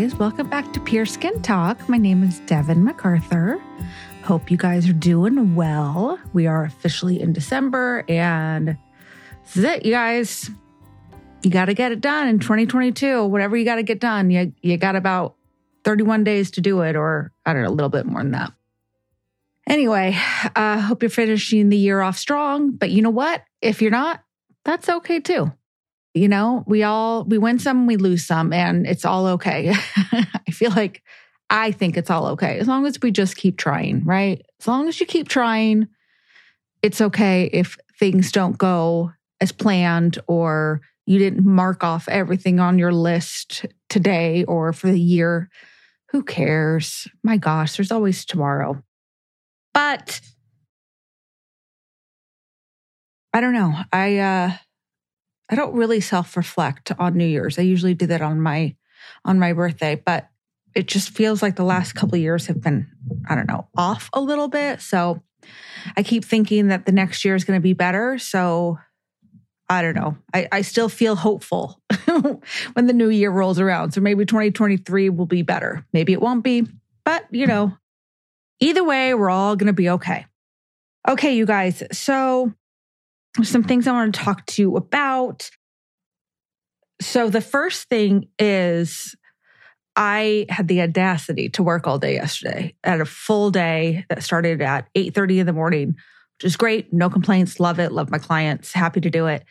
Guys. Welcome back to Pure Skin Talk. My name is Devin MacArthur. Hope you guys are doing well. We are officially in December, and this is it, you guys. You got to get it done in 2022. Whatever you got to get done, you, you got about 31 days to do it, or I don't know, a little bit more than that. Anyway, I uh, hope you're finishing the year off strong. But you know what? If you're not, that's okay too you know, we all we win some, we lose some, and it's all okay. I feel like I think it's all okay as long as we just keep trying, right? As long as you keep trying, it's okay if things don't go as planned or you didn't mark off everything on your list today or for the year. Who cares? My gosh, there's always tomorrow. But I don't know. I uh I don't really self-reflect on New Year's. I usually do that on my on my birthday, but it just feels like the last couple years have been I don't know, off a little bit. So I keep thinking that the next year is going to be better. So I don't know. I, I still feel hopeful when the new year rolls around. So maybe 2023 will be better. Maybe it won't be, but you know, either way, we're all going to be okay. Okay, you guys. So some things I want to talk to you about. So, the first thing is I had the audacity to work all day yesterday. I had a full day that started at 8:30 in the morning, which is great. No complaints. Love it. Love my clients. Happy to do it.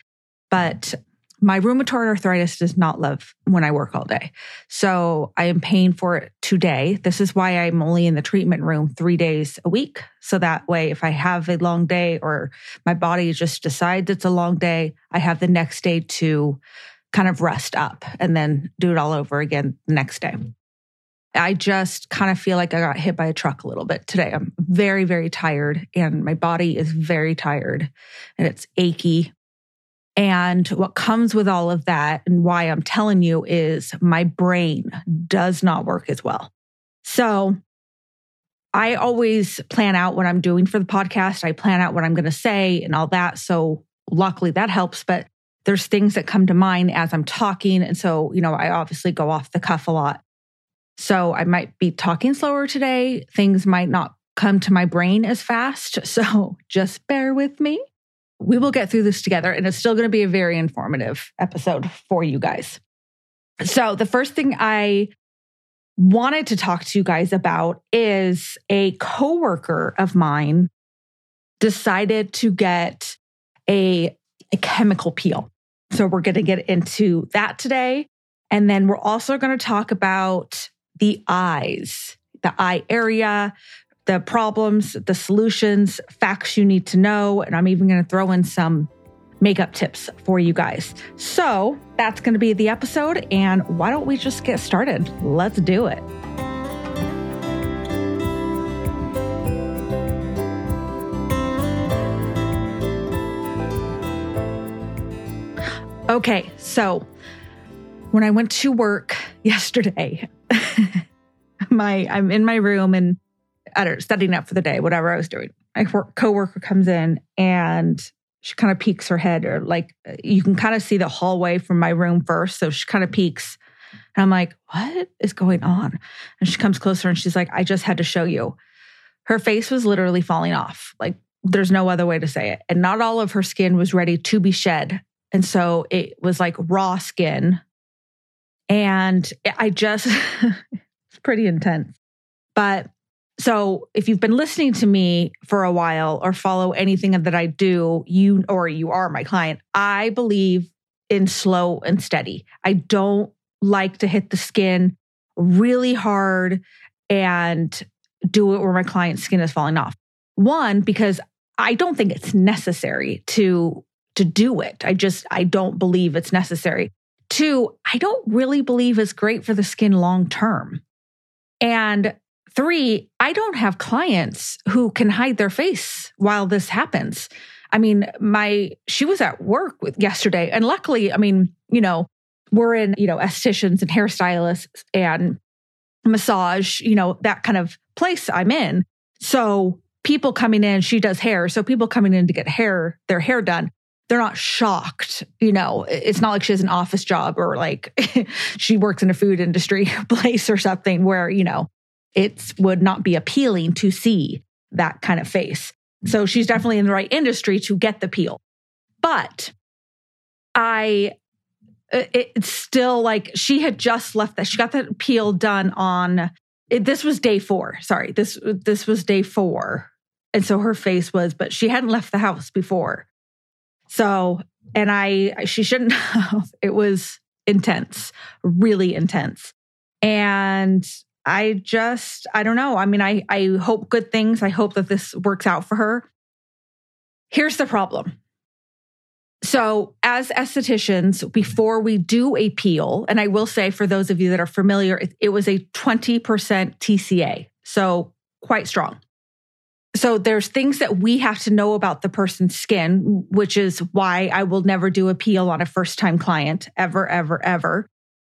But my rheumatoid arthritis does not love when I work all day. So I am paying for it today. This is why I'm only in the treatment room three days a week. So that way, if I have a long day or my body just decides it's a long day, I have the next day to kind of rest up and then do it all over again the next day. I just kind of feel like I got hit by a truck a little bit today. I'm very, very tired and my body is very tired and it's achy and what comes with all of that, and why I'm telling you, is my brain does not work as well. So I always plan out what I'm doing for the podcast. I plan out what I'm going to say and all that. So luckily that helps. But there's things that come to mind as I'm talking. And so, you know, I obviously go off the cuff a lot. So I might be talking slower today. Things might not come to my brain as fast. So just bear with me we will get through this together and it's still going to be a very informative episode for you guys. So, the first thing I wanted to talk to you guys about is a coworker of mine decided to get a, a chemical peel. So, we're going to get into that today. And then we're also going to talk about the eyes, the eye area, the problems, the solutions, facts you need to know. And I'm even going to throw in some makeup tips for you guys. So that's going to be the episode. And why don't we just get started? Let's do it. Okay, so when I went to work yesterday, my I'm in my room and I don't know, studying up for the day, whatever I was doing. My coworker comes in and she kind of peeks her head, or like you can kind of see the hallway from my room first. So she kind of peeks. And I'm like, what is going on? And she comes closer and she's like, I just had to show you. Her face was literally falling off. Like, there's no other way to say it. And not all of her skin was ready to be shed. And so it was like raw skin. And I just, it's pretty intense. But so if you've been listening to me for a while or follow anything that I do, you or you are my client, I believe in slow and steady. I don't like to hit the skin really hard and do it where my client's skin is falling off. One, because I don't think it's necessary to to do it. I just I don't believe it's necessary. Two, I don't really believe it's great for the skin long term. And three, I don't have clients who can hide their face while this happens. I mean, my she was at work with yesterday and luckily, I mean, you know, we're in, you know, estheticians and hairstylists and massage, you know, that kind of place I'm in. So people coming in, she does hair. So people coming in to get hair, their hair done, they're not shocked. You know, it's not like she has an office job or like she works in a food industry place or something where, you know, it would not be appealing to see that kind of face. So she's definitely in the right industry to get the peel. But I, it's still like she had just left that. She got the peel done on, it, this was day four. Sorry. This, this was day four. And so her face was, but she hadn't left the house before. So, and I, she shouldn't have. It was intense, really intense. And I just, I don't know. I mean, I, I hope good things. I hope that this works out for her. Here's the problem. So, as estheticians, before we do a peel, and I will say for those of you that are familiar, it, it was a 20% TCA. So, quite strong. So there's things that we have to know about the person's skin, which is why I will never do a peel on a first time client ever, ever, ever.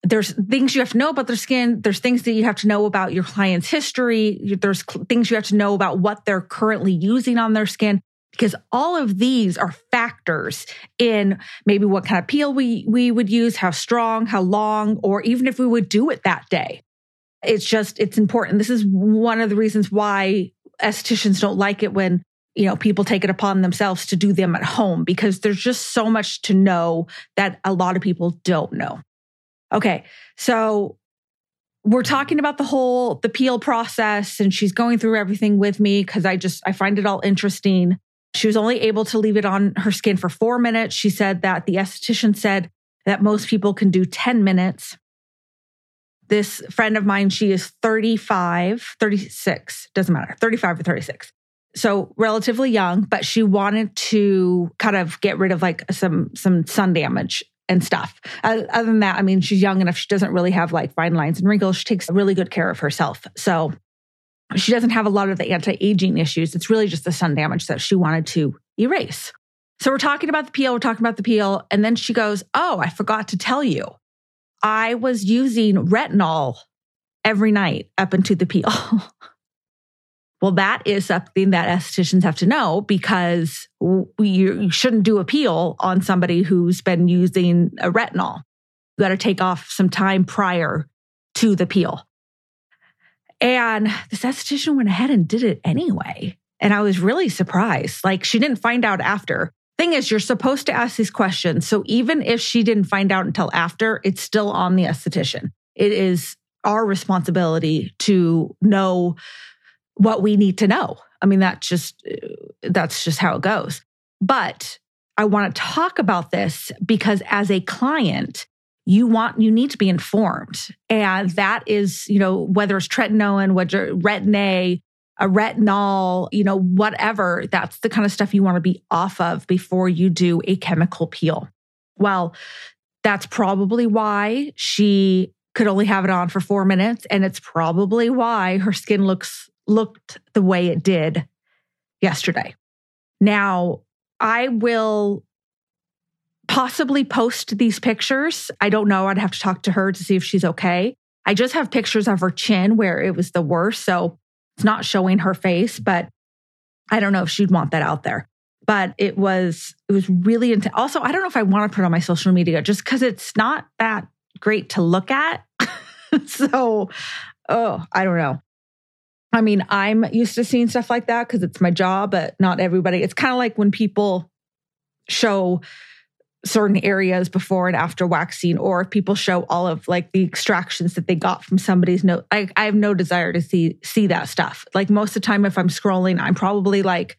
There's things you have to know about their skin. There's things that you have to know about your client's history. There's things you have to know about what they're currently using on their skin because all of these are factors in maybe what kind of peel we, we would use, how strong, how long, or even if we would do it that day. It's just, it's important. This is one of the reasons why estheticians don't like it when you know people take it upon themselves to do them at home because there's just so much to know that a lot of people don't know okay so we're talking about the whole the peel process and she's going through everything with me because i just i find it all interesting. She was only able to leave it on her skin for four minutes. She said that the esthetician said that most people can do 10 minutes. This friend of mine, she is 35, 36, doesn't matter, 35 or 36. So relatively young, but she wanted to kind of get rid of like some some sun damage and stuff. Other than that, I mean, she's young enough. She doesn't really have like fine lines and wrinkles. She takes really good care of herself. So she doesn't have a lot of the anti-aging issues. It's really just the sun damage that she wanted to erase. So we're talking about the peel, we're talking about the peel. And then she goes, Oh, I forgot to tell you. I was using retinol every night up into the peel. well, that is something that estheticians have to know because you shouldn't do a peel on somebody who's been using a retinol. You got to take off some time prior to the peel. And this esthetician went ahead and did it anyway. And I was really surprised. Like she didn't find out after. Thing is, you're supposed to ask these questions. So even if she didn't find out until after, it's still on the esthetician. It is our responsibility to know what we need to know. I mean, that's just, that's just how it goes. But I want to talk about this because as a client, you want you need to be informed and that is you know whether it's tretinoin whether retin-a a retinol, you know, whatever. That's the kind of stuff you want to be off of before you do a chemical peel. Well, that's probably why she could only have it on for four minutes. And it's probably why her skin looks looked the way it did yesterday. Now, I will possibly post these pictures. I don't know. I'd have to talk to her to see if she's okay. I just have pictures of her chin where it was the worst. So it's not showing her face, but I don't know if she'd want that out there. But it was it was really intense. Also, I don't know if I want to put on my social media just because it's not that great to look at. so, oh, I don't know. I mean, I'm used to seeing stuff like that because it's my job, but not everybody. It's kind of like when people show certain areas before and after waxing, or if people show all of like the extractions that they got from somebody's note. I, I have no desire to see see that stuff. Like most of the time, if I'm scrolling, I'm probably like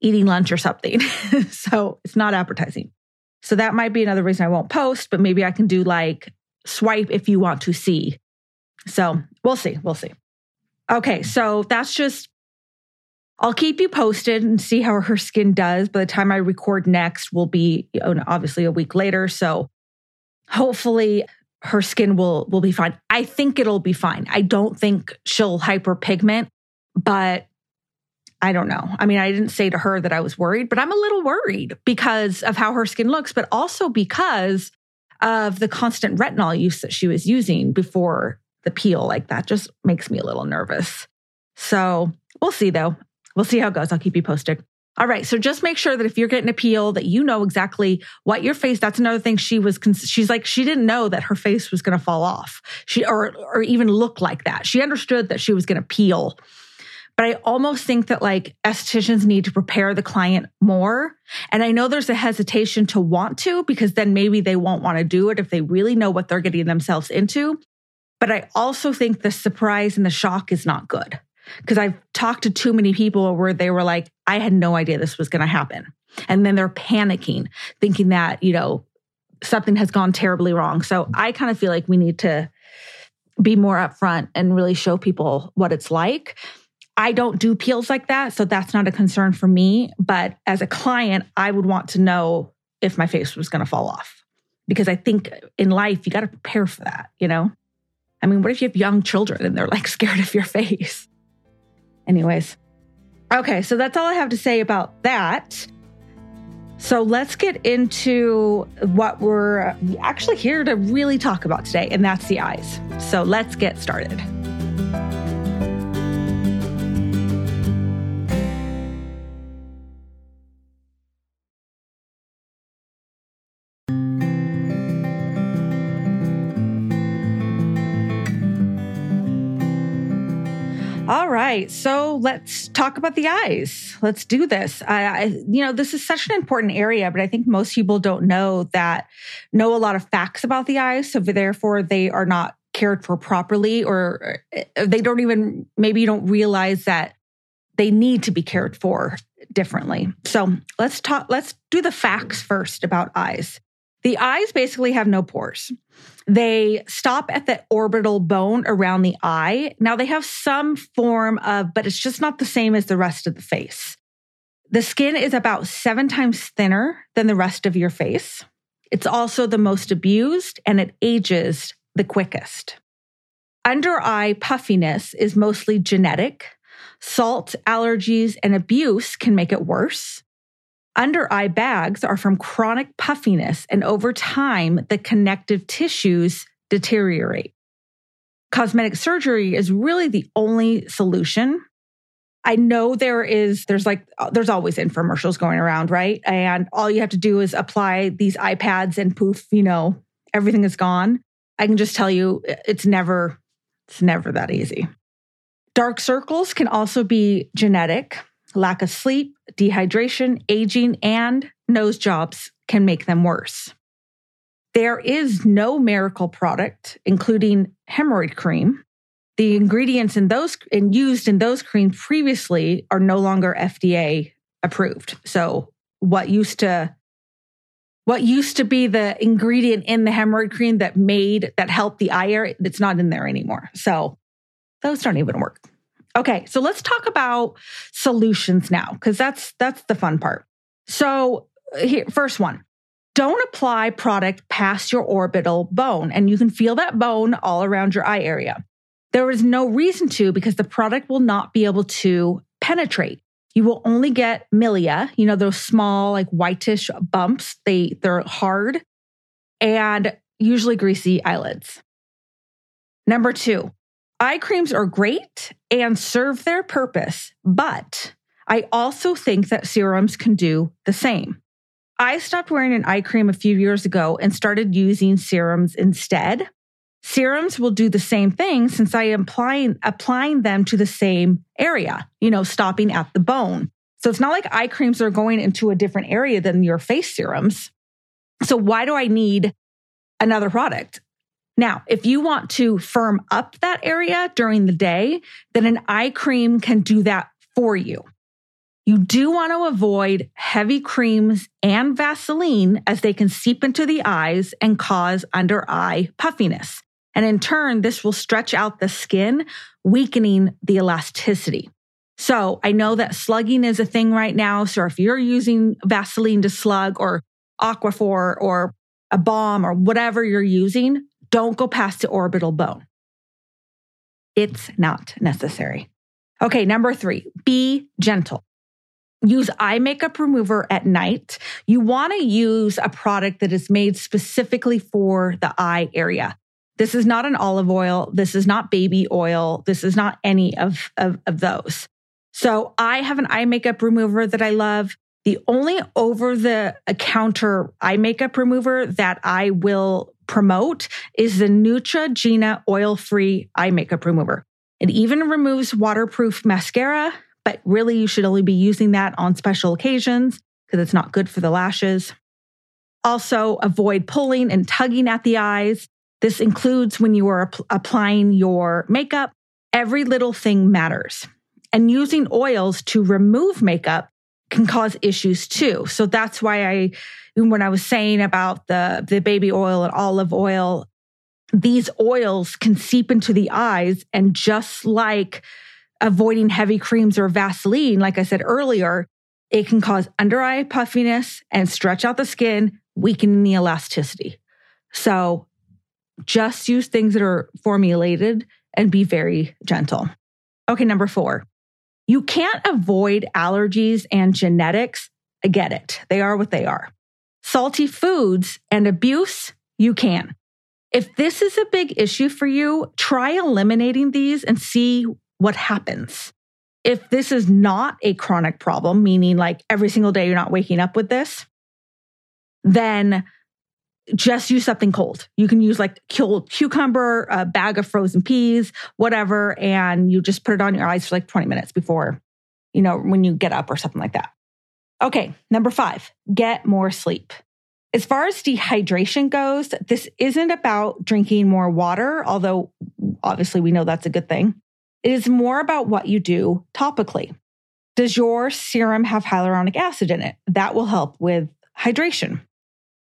eating lunch or something. so it's not appetizing. So that might be another reason I won't post, but maybe I can do like swipe if you want to see. So we'll see. We'll see. Okay. So that's just, I'll keep you posted and see how her skin does. By the time I record next, will be obviously a week later. So hopefully her skin will will be fine. I think it'll be fine. I don't think she'll hyperpigment, but I don't know. I mean, I didn't say to her that I was worried, but I'm a little worried because of how her skin looks, but also because of the constant retinol use that she was using before the peel. Like that just makes me a little nervous. So we'll see though. We'll see how it goes. I'll keep you posted. All right. So just make sure that if you're getting a peel that you know exactly what your face, that's another thing she was, she's like, she didn't know that her face was going to fall off. She, or, or even look like that. She understood that she was going to peel but I almost think that like estheticians need to prepare the client more. And I know there's a hesitation to want to because then maybe they won't want to do it if they really know what they're getting themselves into. But I also think the surprise and the shock is not good because I've talked to too many people where they were like, I had no idea this was going to happen. And then they're panicking, thinking that, you know, something has gone terribly wrong. So I kind of feel like we need to be more upfront and really show people what it's like. I don't do peels like that. So that's not a concern for me. But as a client, I would want to know if my face was going to fall off because I think in life, you got to prepare for that, you know? I mean, what if you have young children and they're like scared of your face? Anyways. Okay, so that's all I have to say about that. So let's get into what we're actually here to really talk about today, and that's the eyes. So let's get started. Right. So let's talk about the eyes. Let's do this. I, I, you know, this is such an important area, but I think most people don't know that, know a lot of facts about the eyes. So therefore they are not cared for properly or uh, they don't even, maybe don't realize that they need to be cared for differently. So let's talk, let's do the facts first about eyes. The eyes basically have no pores. They stop at the orbital bone around the eye. Now they have some form of, but it's just not the same as the rest of the face. The skin is about seven times thinner than the rest of your face. It's also the most abused and it ages the quickest. Under eye puffiness is mostly genetic. Salt, allergies, and abuse can make it worse. Under eye bags are from chronic puffiness, and over time, the connective tissues deteriorate. Cosmetic surgery is really the only solution. I know there is, there's like, uh, there's always infomercials going around, right? And all you have to do is apply these eye pads and poof, you know, everything is gone. I can just tell you, it's never, it's never that easy. Dark circles can also be genetic. Lack of sleep, dehydration, aging, and nose jobs can make them worse. There is no miracle product, including hemorrhoid cream. The ingredients in those and used in those creams previously are no longer FDA approved. So what used to what used to be the ingredient in the hemorrhoid cream that made that helped the area, it's not in there anymore. So those don't even work. Okay, so let's talk about solutions now because that's that's the fun part. So, uh, here, first one. Don't apply product past your orbital bone and you can feel that bone all around your eye area. There is no reason to because the product will not be able to penetrate. You will only get milia, you know those small like whitish bumps. They they're hard and usually greasy eyelids. Number 2. Eye creams are great and serve their purpose, but I also think that serums can do the same. I stopped wearing an eye cream a few years ago and started using serums instead. Serums will do the same thing since I am applying, applying them to the same area, you know, stopping at the bone. So it's not like eye creams are going into a different area than your face serums. So why do I need another product? Now, if you want to firm up that area during the day, then an eye cream can do that for you. You do want to avoid heavy creams and Vaseline as they can seep into the eyes and cause under eye puffiness. And in turn, this will stretch out the skin, weakening the elasticity. So I know that slugging is a thing right now. So if you're using Vaseline to slug or Aquaphor or a balm or whatever you're using, don't go past the orbital bone. It's not necessary. Okay, number three, be gentle. Use eye makeup remover at night. You want to use a product that is made specifically for the eye area. This is not an olive oil. This is not baby oil. This is not any of, of, of those. So I have an eye makeup remover that I love. The only over the counter eye makeup remover that I will promote is the Neutrogena oil free eye makeup remover. It even removes waterproof mascara, but really you should only be using that on special occasions because it's not good for the lashes. Also, avoid pulling and tugging at the eyes. This includes when you are applying your makeup. Every little thing matters. And using oils to remove makeup can cause issues too. So that's why I, when I was saying about the, the baby oil and olive oil, these oils can seep into the eyes. And just like avoiding heavy creams or Vaseline, like I said earlier, it can cause under eye puffiness and stretch out the skin, weakening the elasticity. So just use things that are formulated and be very gentle. Okay, number four, you can't avoid allergies and genetics. I get it. They are what they are. Salty foods and abuse, you can. If this is a big issue for you, try eliminating these and see what happens. If this is not a chronic problem, meaning like every single day you're not waking up with this, then just use something cold. You can use like cold cucumber, a bag of frozen peas, whatever, and you just put it on your eyes for like 20 minutes before, you know, when you get up or something like that. Okay, number five, get more sleep. As far as dehydration goes, this isn't about drinking more water, although obviously we know that's a good thing. It is more about what you do topically. Does your serum have hyaluronic acid in it? That will help with hydration.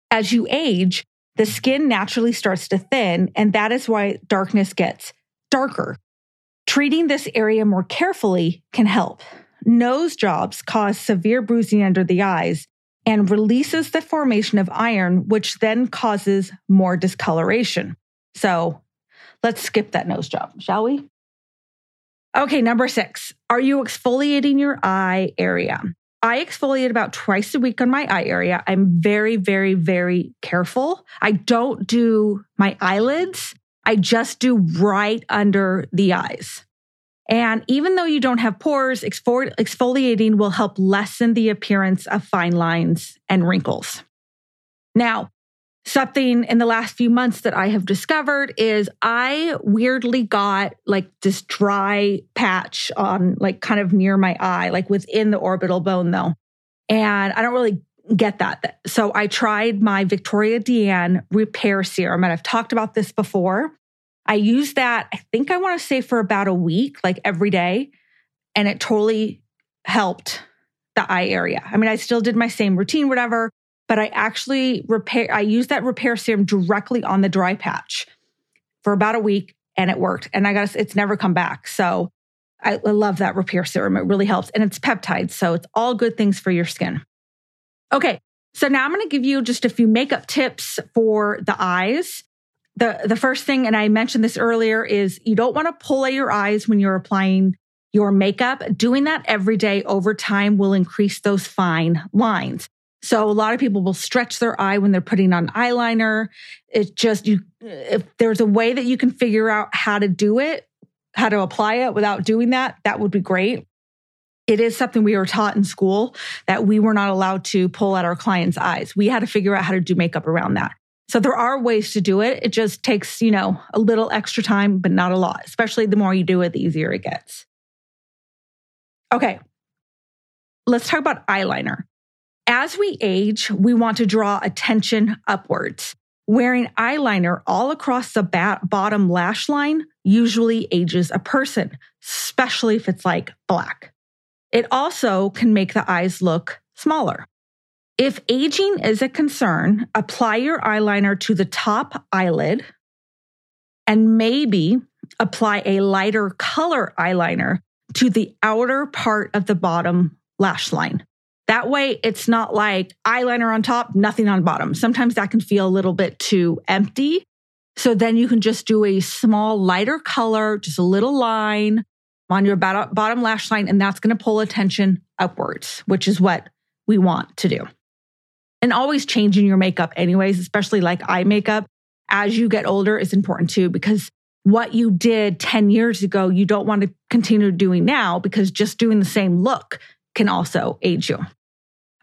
As you age, the skin naturally starts to thin, and that is why darkness gets darker. Treating this area more carefully can help. Nose jobs cause severe bruising under the eyes and releases the formation of iron, which then causes more discoloration. So let's skip that nose job, shall we? Okay, number six. Are you exfoliating your eye area? I exfoliate about twice a week on my eye area. I'm very, very, very careful. I don't do my eyelids. I just do right under the eyes. And even though you don't have pores, exfoliating will help lessen the appearance of fine lines and wrinkles. Now, something in the last few months that I have discovered is I weirdly got like this dry patch on like kind of near my eye, like within the orbital bone though. And I don't really get that. So I tried my Victoria Deanne repair serum and I've talked about this before. I used that, I think I want to say for about a week, like every day, and it totally helped the eye area. I mean, I still did my same routine, whatever, but I actually repair, I used that repair serum directly on the dry patch for about a week and it worked. And I got it's never come back. So I love that repair serum. It really helps. And it's peptides. So it's all good things for your skin. Okay. So now I'm going to give you just a few makeup tips for the eyes. The, the first thing, and I mentioned this earlier, is you don't want to pull at your eyes when you're applying your makeup. Doing that every day over time will increase those fine lines. So a lot of people will stretch their eye when they're putting on eyeliner. It's just you if there's a way that you can figure out how to do it, how to apply it without doing that, that would be great. It is something we were taught in school that we were not allowed to pull at our clients' eyes. We had to figure out how to do makeup around that. So there are ways to do it. It just takes, you know, a little extra time, but not a lot. Especially the more you do it, the easier it gets. Okay. Let's talk about eyeliner. As we age, we want to draw attention upwards. Wearing eyeliner all across the bat- bottom lash line usually ages a person, especially if it's like black. It also can make the eyes look smaller. If aging is a concern, apply your eyeliner to the top eyelid and maybe apply a lighter color eyeliner to the outer part of the bottom lash line. That way, it's not like eyeliner on top, nothing on bottom. Sometimes that can feel a little bit too empty. So then you can just do a small lighter color, just a little line on your bottom lash line, and that's going to pull attention upwards, which is what we want to do. And always changing your makeup, anyways, especially like eye makeup as you get older is important too, because what you did 10 years ago, you don't want to continue doing now because just doing the same look can also age you.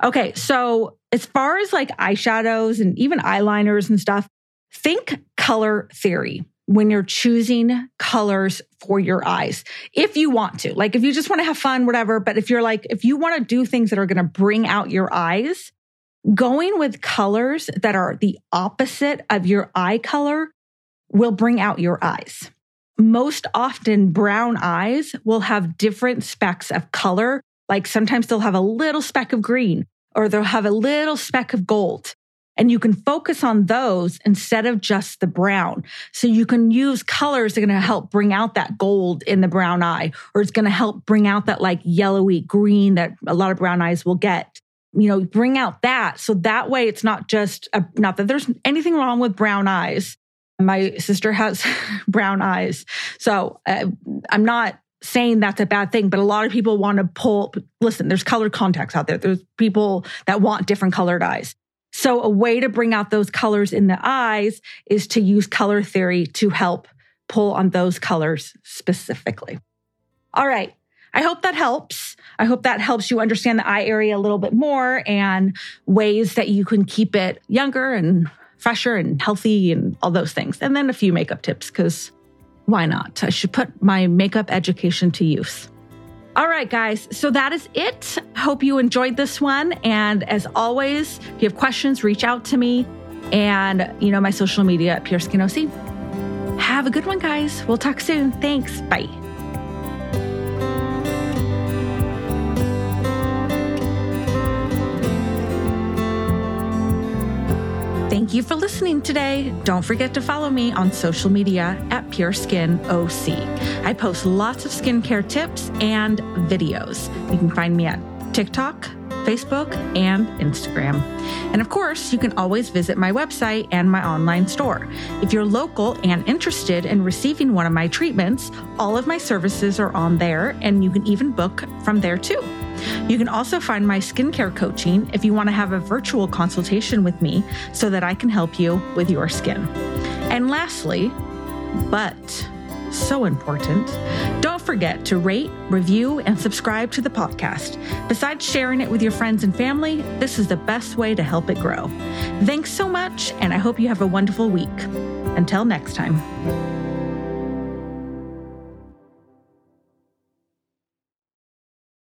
Okay, so as far as like eyeshadows and even eyeliners and stuff, think color theory when you're choosing colors for your eyes. If you want to, like if you just want to have fun, whatever, but if you're like, if you want to do things that are going to bring out your eyes, going with colors that are the opposite of your eye color will bring out your eyes. Most often, brown eyes will have different specks of color like sometimes they'll have a little speck of green or they'll have a little speck of gold. And you can focus on those instead of just the brown. So you can use colors that are going to help bring out that gold in the brown eye, or it's going to help bring out that like yellowy green that a lot of brown eyes will get. You know, bring out that. So that way it's not just, a, not that there's anything wrong with brown eyes. My sister has brown eyes. So uh, I'm not saying that's a bad thing, but a lot of people want to pull, listen, there's colored contacts out there. There's people that want different colored eyes. So a way to bring out those colors in the eyes is to use color theory to help pull on those colors specifically. All right. I hope that helps. I hope that helps you understand the eye area a little bit more and ways that you can keep it younger and fresher and healthy and all those things. And then a few makeup tips because why not? I should put my makeup education to use. All right, guys. So that is it. Hope you enjoyed this one. And as always, if you have questions, reach out to me and, you know, my social media at Pure Skin OC. Have a good one, guys. We'll talk soon. Thanks. Bye. Thank you for listening today. Don't forget to follow me on social media at Pure Skin OC. I post lots of skincare tips and videos. You can find me at TikTok, Facebook, and Instagram. And of course, you can always visit my website and my online store. If you're local and interested in receiving one of my treatments, all of my services are on there, and you can even book from there too. You can also find my skincare coaching if you want to have a virtual consultation with me so that I can help you with your skin. And lastly, but so important, don't forget to rate, review, and subscribe to the podcast. Besides sharing it with your friends and family, this is the best way to help it grow. Thanks so much, and I hope you have a wonderful week. Until next time.